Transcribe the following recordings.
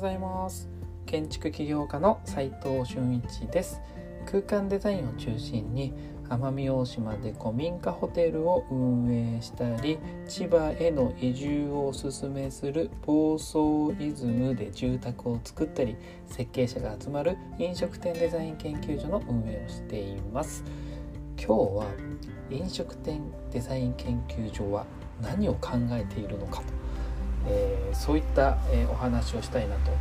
ざいます。建築起業家の斉藤俊一です。空間デザインを中心に奄美大島で古民家ホテルを運営したり千葉への移住をおすすめする房総イズムで住宅を作ったり設計者が集まる飲食店デザイン研究所の運営をしています。今日は飲食店デザイン研究所は何を考えているのかと。えー、そういった、えー、お話をしたいなと、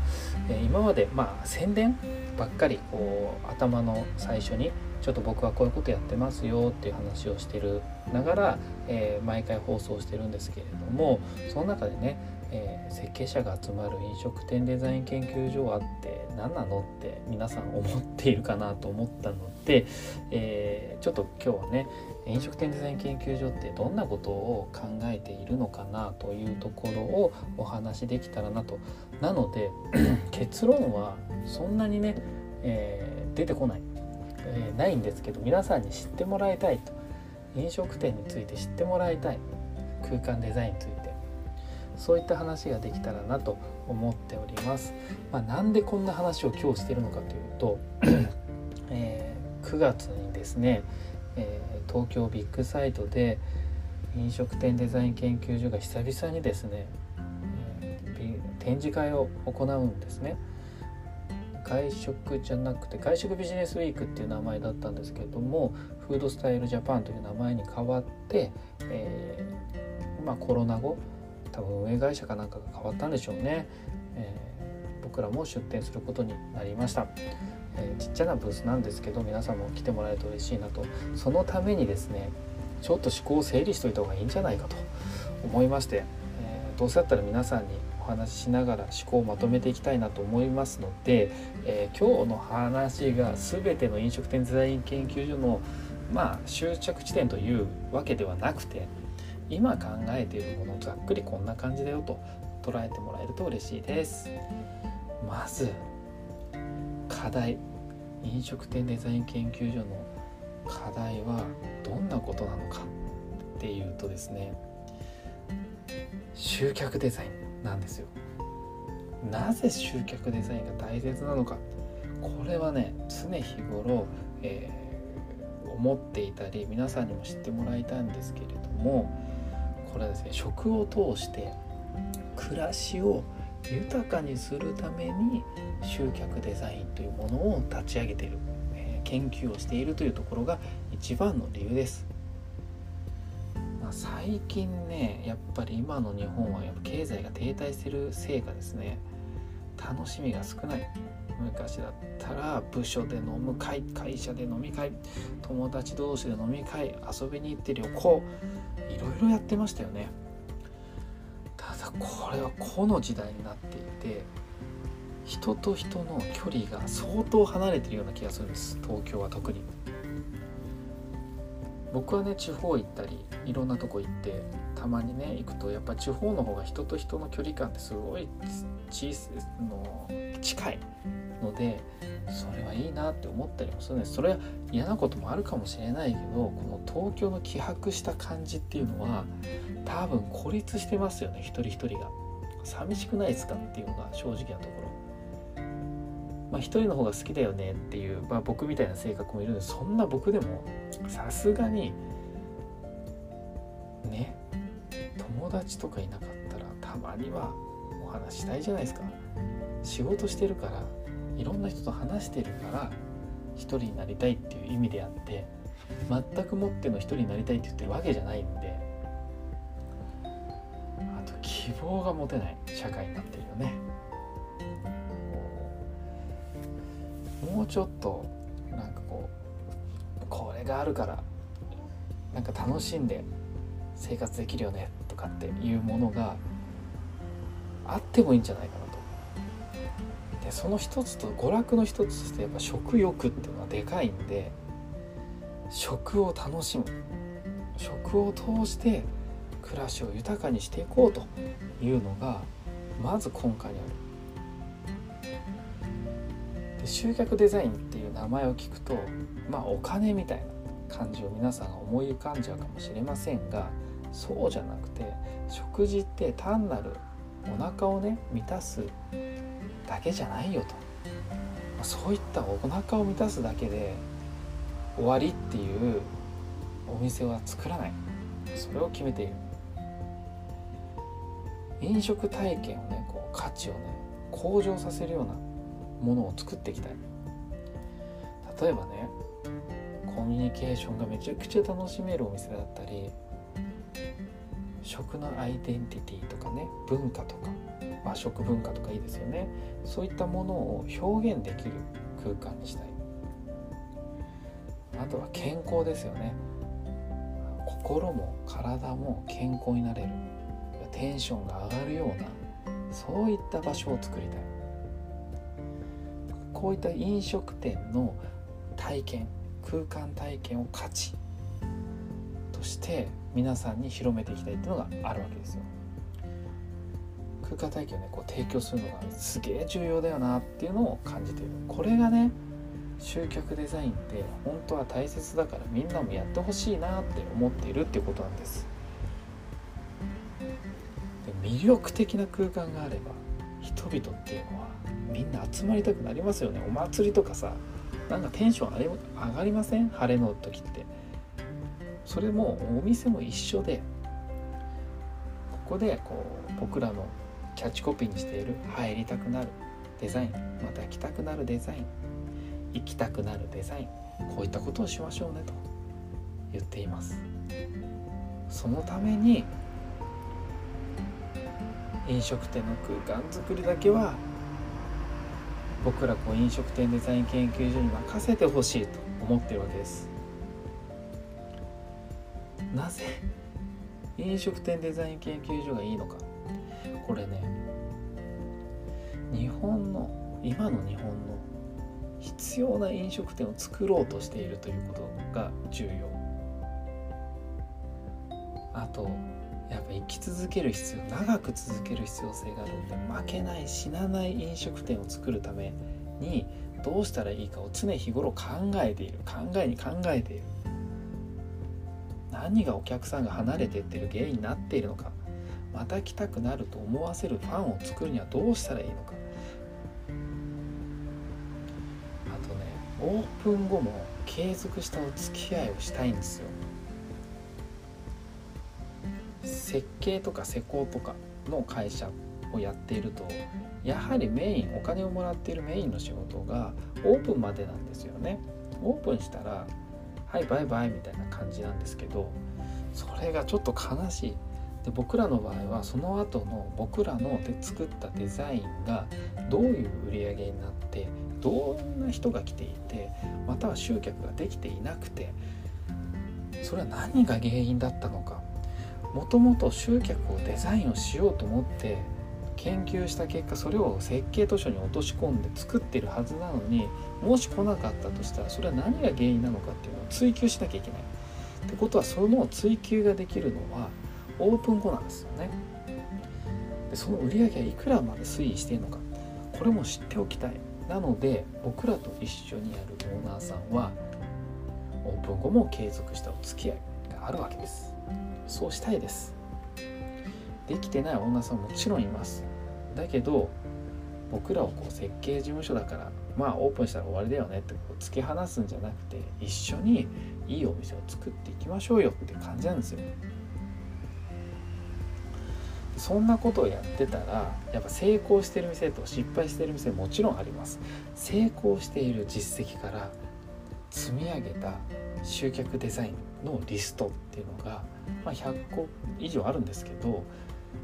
えー、今までまあ宣伝ばっかりこう頭の最初にちょっと僕はこういうことやってますよっていう話をしてるながら、え毎回放送してるんですけれどもその中でねえー、設計者が集まる飲食店デザイン研究所はって何なのって皆さん思っているかなと思ったので、えー、ちょっと今日はね飲食店デザイン研究所ってどんなことを考えているのかなというところをお話しできたらなと。なので 結論はそんなにね、えー、出てこない、えないんですけど皆さんに知ってもらいたいと。飲食店について知ってもらいたい。空間デザインについて。そういった話ができたらなと思っております。まあ、なんでこんな話を今日してるのかというと、えー、9月にですね、えー、東京ビッグサイトで飲食店デザイン研究所が久々にですね、えー、展示会を行うんですね。外食じゃなくて外食ビジネスウィークっていう名前だったんですけれどもフードスタイルジャパンという名前に変わって、えー、まあ、コロナ後多分運営会社かなんかが変わったんでしょうね、えー、僕らも出店することになりました、えー、ちっちゃなブースなんですけど皆さんも来てもらえると嬉しいなと。そのためにですねちょっと思考を整理しといた方がいいんじゃないかと思いまして、えー、どうせだったら皆さんにお話ししながら思考をまとめていきたいなと思いますので、え今日の話が全ての飲食店デザイン研究所のまあ終着地点というわけではなくて今考えているものざっくりこんな感じだよと捉えてもらえると嬉しいです。まず課題。飲食店デザイン研究所の課題はどんなことなのかっていうとですね。集客デザインなんですよ。なぜ集客デザインが大切なのか。これはね常日頃、えー、思っていたり皆さんにも知ってもらいたいんですけれどもこれはですね食を通して暮らしを豊かにするために集客デザインというものを立ち上げている、え、研究をしているというところが一番の理由です。まあ、最近ねやっぱり今の日本はやっぱ経済が停滞してるせいかですね楽しみが少ない昔だったら部署で飲む会会社で飲み会友達同士で飲み会遊びに行って旅行いろいろやってましたよね。ただこれはこの時代になっていて人と人の距離が相当離れてるような気がするんです。東京は特に。僕はね地方行ったりいろんなとこ行ってたまにね行くとやっぱ地方の方が人と人の距離感ってすごい小さの近い。のでそれはいいなって思ったりもするんですそれは嫌なこともあるかもしれないけどこの東京の希薄した感じっていうのは多分孤立してますよね一人一人が。寂しくないですかっていうのが正直なところ。まあ一人の方が好きだよねっていう、まあ、僕みたいな性格もいるんでそんな僕でもさすがにね友達とかいなかったらたまにはお話したいじゃないですか。仕事してるからいろんな人と話してるから一人になりたいっていう意味であって全くもっての一人になりたいって言ってるわけじゃないんであと希望が持てない社会になってるよね。もうちょっとなんかこうこれがあるからなんか楽しんで生活できるよねとかっていうものがあってもいいんじゃないかな。でその一つと娯楽の一つとしてやっぱ食欲っていうのはでかいんで食を楽しむ。食を通して暮らしを豊かにしていこうというのがまず根幹にある。で集客デザインっていう名前を聞くとまあお金みたいな感じを皆さんが思い浮かんじゃうかもしれませんがそうじゃなくて食事って単なるお腹をね満たすだけじゃないよと。そういったお腹を満たすだけで終わりっていうお店は作らない。それを決めている。飲食体験をねこう価値をね向上させるようなものを作っていきたい。例えばねコミュニケーションがめちゃくちゃ楽しめるお店だったり食のアイデンティティとかね文化とか。和食文化とかいいですよね。そういったものを表現できる空間にしたい。あとは健康ですよね。心も体も健康になれる。テンションが上がるようなそういった場所を作りたい。こういった飲食店の体験空間体験を価値として皆さんに広めていきたいっていうのがあるわけですよ。空間体験をねこう提供するのがすげえ重要だよなっていうのを感じている。これがね集客デザインって本当は大切だからみんなもやってほしいなって思っているっていうことなんです。で魅力的な空間があれば人々っていうのはみんな集まりたくなりますよね。お祭りとかさなんかテンション上がりません？晴れの時って。それもお店も一緒でここでこう僕らのキャッチコピーにしている。入りたくなる。デザイン。また来たくなるデザイン。行きたくなるデザイン。こういったことをしましょうねと。言っています。そのために飲食店の空間づくりだけは僕らこう飲食店デザイン研究所に任せてほしいと思ってるわけです。なぜ飲食店デザイン研究所がいいのか。これね日本の今の日本の必要な飲食店を作ろうとしているということが重要。あとやっぱ生き続ける必要長く続ける必要性があるので負けない死なない飲食店を作るためにどうしたらいいかを常日頃考えている。考えに考えている。何がお客さんが離れていってる原因になっているのか。また来たくなると思わせるファンを作るにはどうしたらいいのか。あとねオープン後も継続したお付き合いをしたいんですよ。設計とか施工とかの会社をやっているとやはりメインお金をもらっているメインの仕事がオープンまでなんですよね。オープンしたらはいバイバイみたいな感じなんですけどそれがちょっと悲しい。で僕らの場合はその後の僕らので作ったデザインがどういう売り上げになってどんな人が来ていてまたは集客ができていなくてそれは何が原因だったのかもともと集客をデザインをしようと思って研究した結果それを設計図書に落とし込んで作ってるはずなのにもし来なかったとしたらそれは何が原因なのかっていうのを追求しなきゃいけない。ってことはその追求ができるのはオープン後なんですよね。でその売り上げはいくらまで推移しているのかこれも知っておきたい。なので僕らと一緒にやるオーナーさんはオープン後も継続したお付き合いがあるわけです。そうしたいですできてないオーナーさんもちろんいますだけど僕らをこう設計事務所だからまあオープンしたら終わりだよねってこう突き放すんじゃなくて一緒にいいお店を作っていきましょうよって感じなんですよそんなことをやってたらやっぱ成功してる店と失敗してる店もちろんあります。成功している実績から積み上げた集客デザインのリストっていうのが、まあ、100個以上あるんですけど、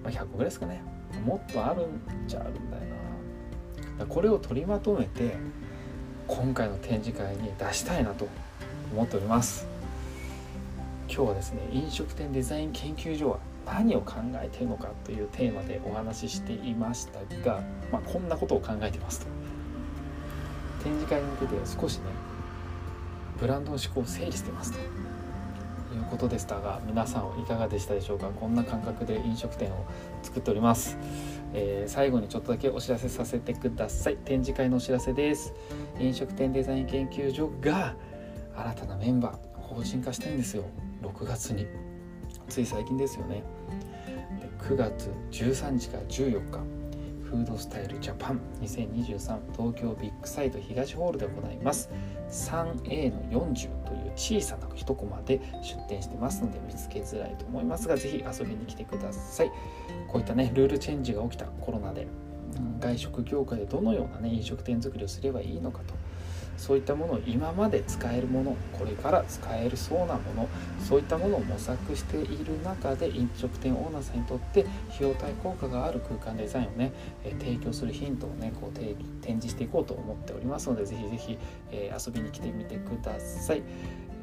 まあ、100個ぐらいですかね。もっとあるんじゃあるんだよな。これを取りまとめて今回の展示会に出したいなと思っております。今日はですね飲食店デザイン研究所は何を考えているのかというテーマでお話ししていましたが、まあ、こんなことを考えてますと。展示会に向けて少しねブランドの思考を整理してますと。いうことでしたが皆さんいかがでしたでしょうか？こんな感覚で飲食店を作っております、えー、最後にちょっとだけお知らせさせてください。展示会のお知らせです。飲食店デザイン研究所が新たなメンバー法人化したいんですよ。6月に。つい最近ですよね。9月13日から14日フードスタイルジャパン2023東京ビッグサイト東ホールで行います。3A の40という小さな一コマで出店してますので見つけづらいと思いますがぜひ遊びに来てください。こういったねルールチェンジが起きたコロナで外食業界でどのようなね飲食店作りをすればいいのかとそういったものを今まで使えるものこれから使えるそうなものそういったものを模索している中で飲食店オーナーさんにとって費用対効果がある空間デザインをね、え提供するヒントをねこう展示していこうと思っておりますので是非是非、え遊びに来てみてください。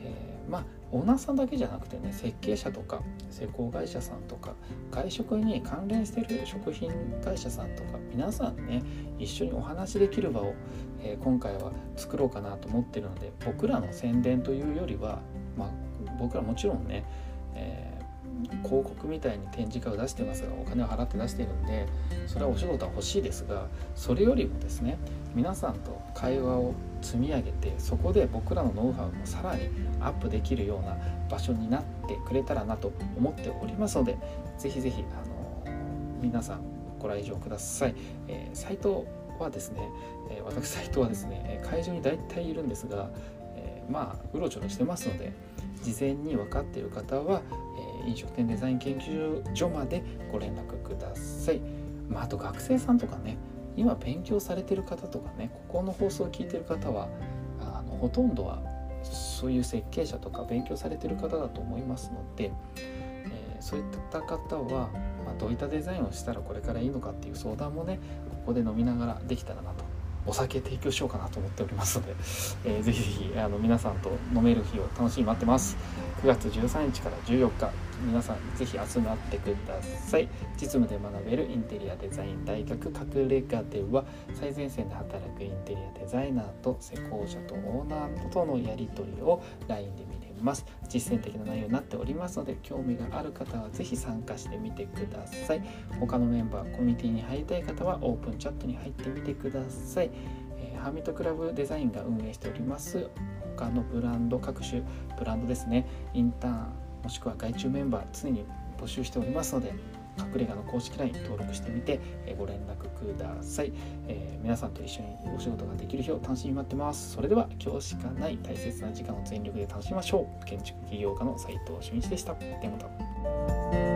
えー、まあオーナーさんだけじゃなくてね設計者とか施工会社さんとか外食に関連してる食品会社さんとか皆さんね一緒にお話しできる場を、えー、今回は作ろうかなと思ってるので僕らの宣伝というよりは、まあ、僕らもちろんね、広告みたいに展示会を出してますがお金を払って出してるんでそれはお仕事は欲しいですがそれよりもですね皆さんと会話を積み上げてそこで僕らのノウハウもさらにアップできるような場所になってくれたらなと思っておりますのでぜひぜひあの皆さんご来場ください、えー、サイトはですね、え、私サイトはですね会場に大体いるんですが、えー、まあうろちょろしてますので事前に分かっている方は、え飲食店デザイン研究所までご連絡ください、まあ、あと学生さんとかね今勉強されてる方とかねここの放送を聞いてる方はあのほとんどはそういう設計者とか勉強されてる方だと思いますので、えー、そういった方は、まあ、どういったデザインをしたらこれからいいのかっていう相談もねここで飲みながらできたらなとお酒提供しようかなと思っておりますので、えー、ぜひぜひあの皆さんと飲める日を楽しみに待ってます。9月13日から14日皆さんぜひ集まってください。実務で学べるインテリアデザイン大学隠れ家では最前線で働くインテリアデザイナーと施工者とオーナーとのやり取りを LINE で見れます。実践的な内容になっておりますので興味がある方はぜひ参加してみてください。他のメンバーコミュニティに入りたい方はオープンチャットに入ってみてください。ハーミットクラブデザインが運営しております。他のブランド各種ブランドですね。インターンもしくは外注メンバー常に募集しておりますので隠れ家の公式 LINE 登録してみてご連絡ください、えー、皆さんと一緒にお仕事ができる日を楽しみに待ってます。それでは今日しかない大切な時間を全力で楽しみましょう。建築起業家の斉藤俊一でした。ではまた。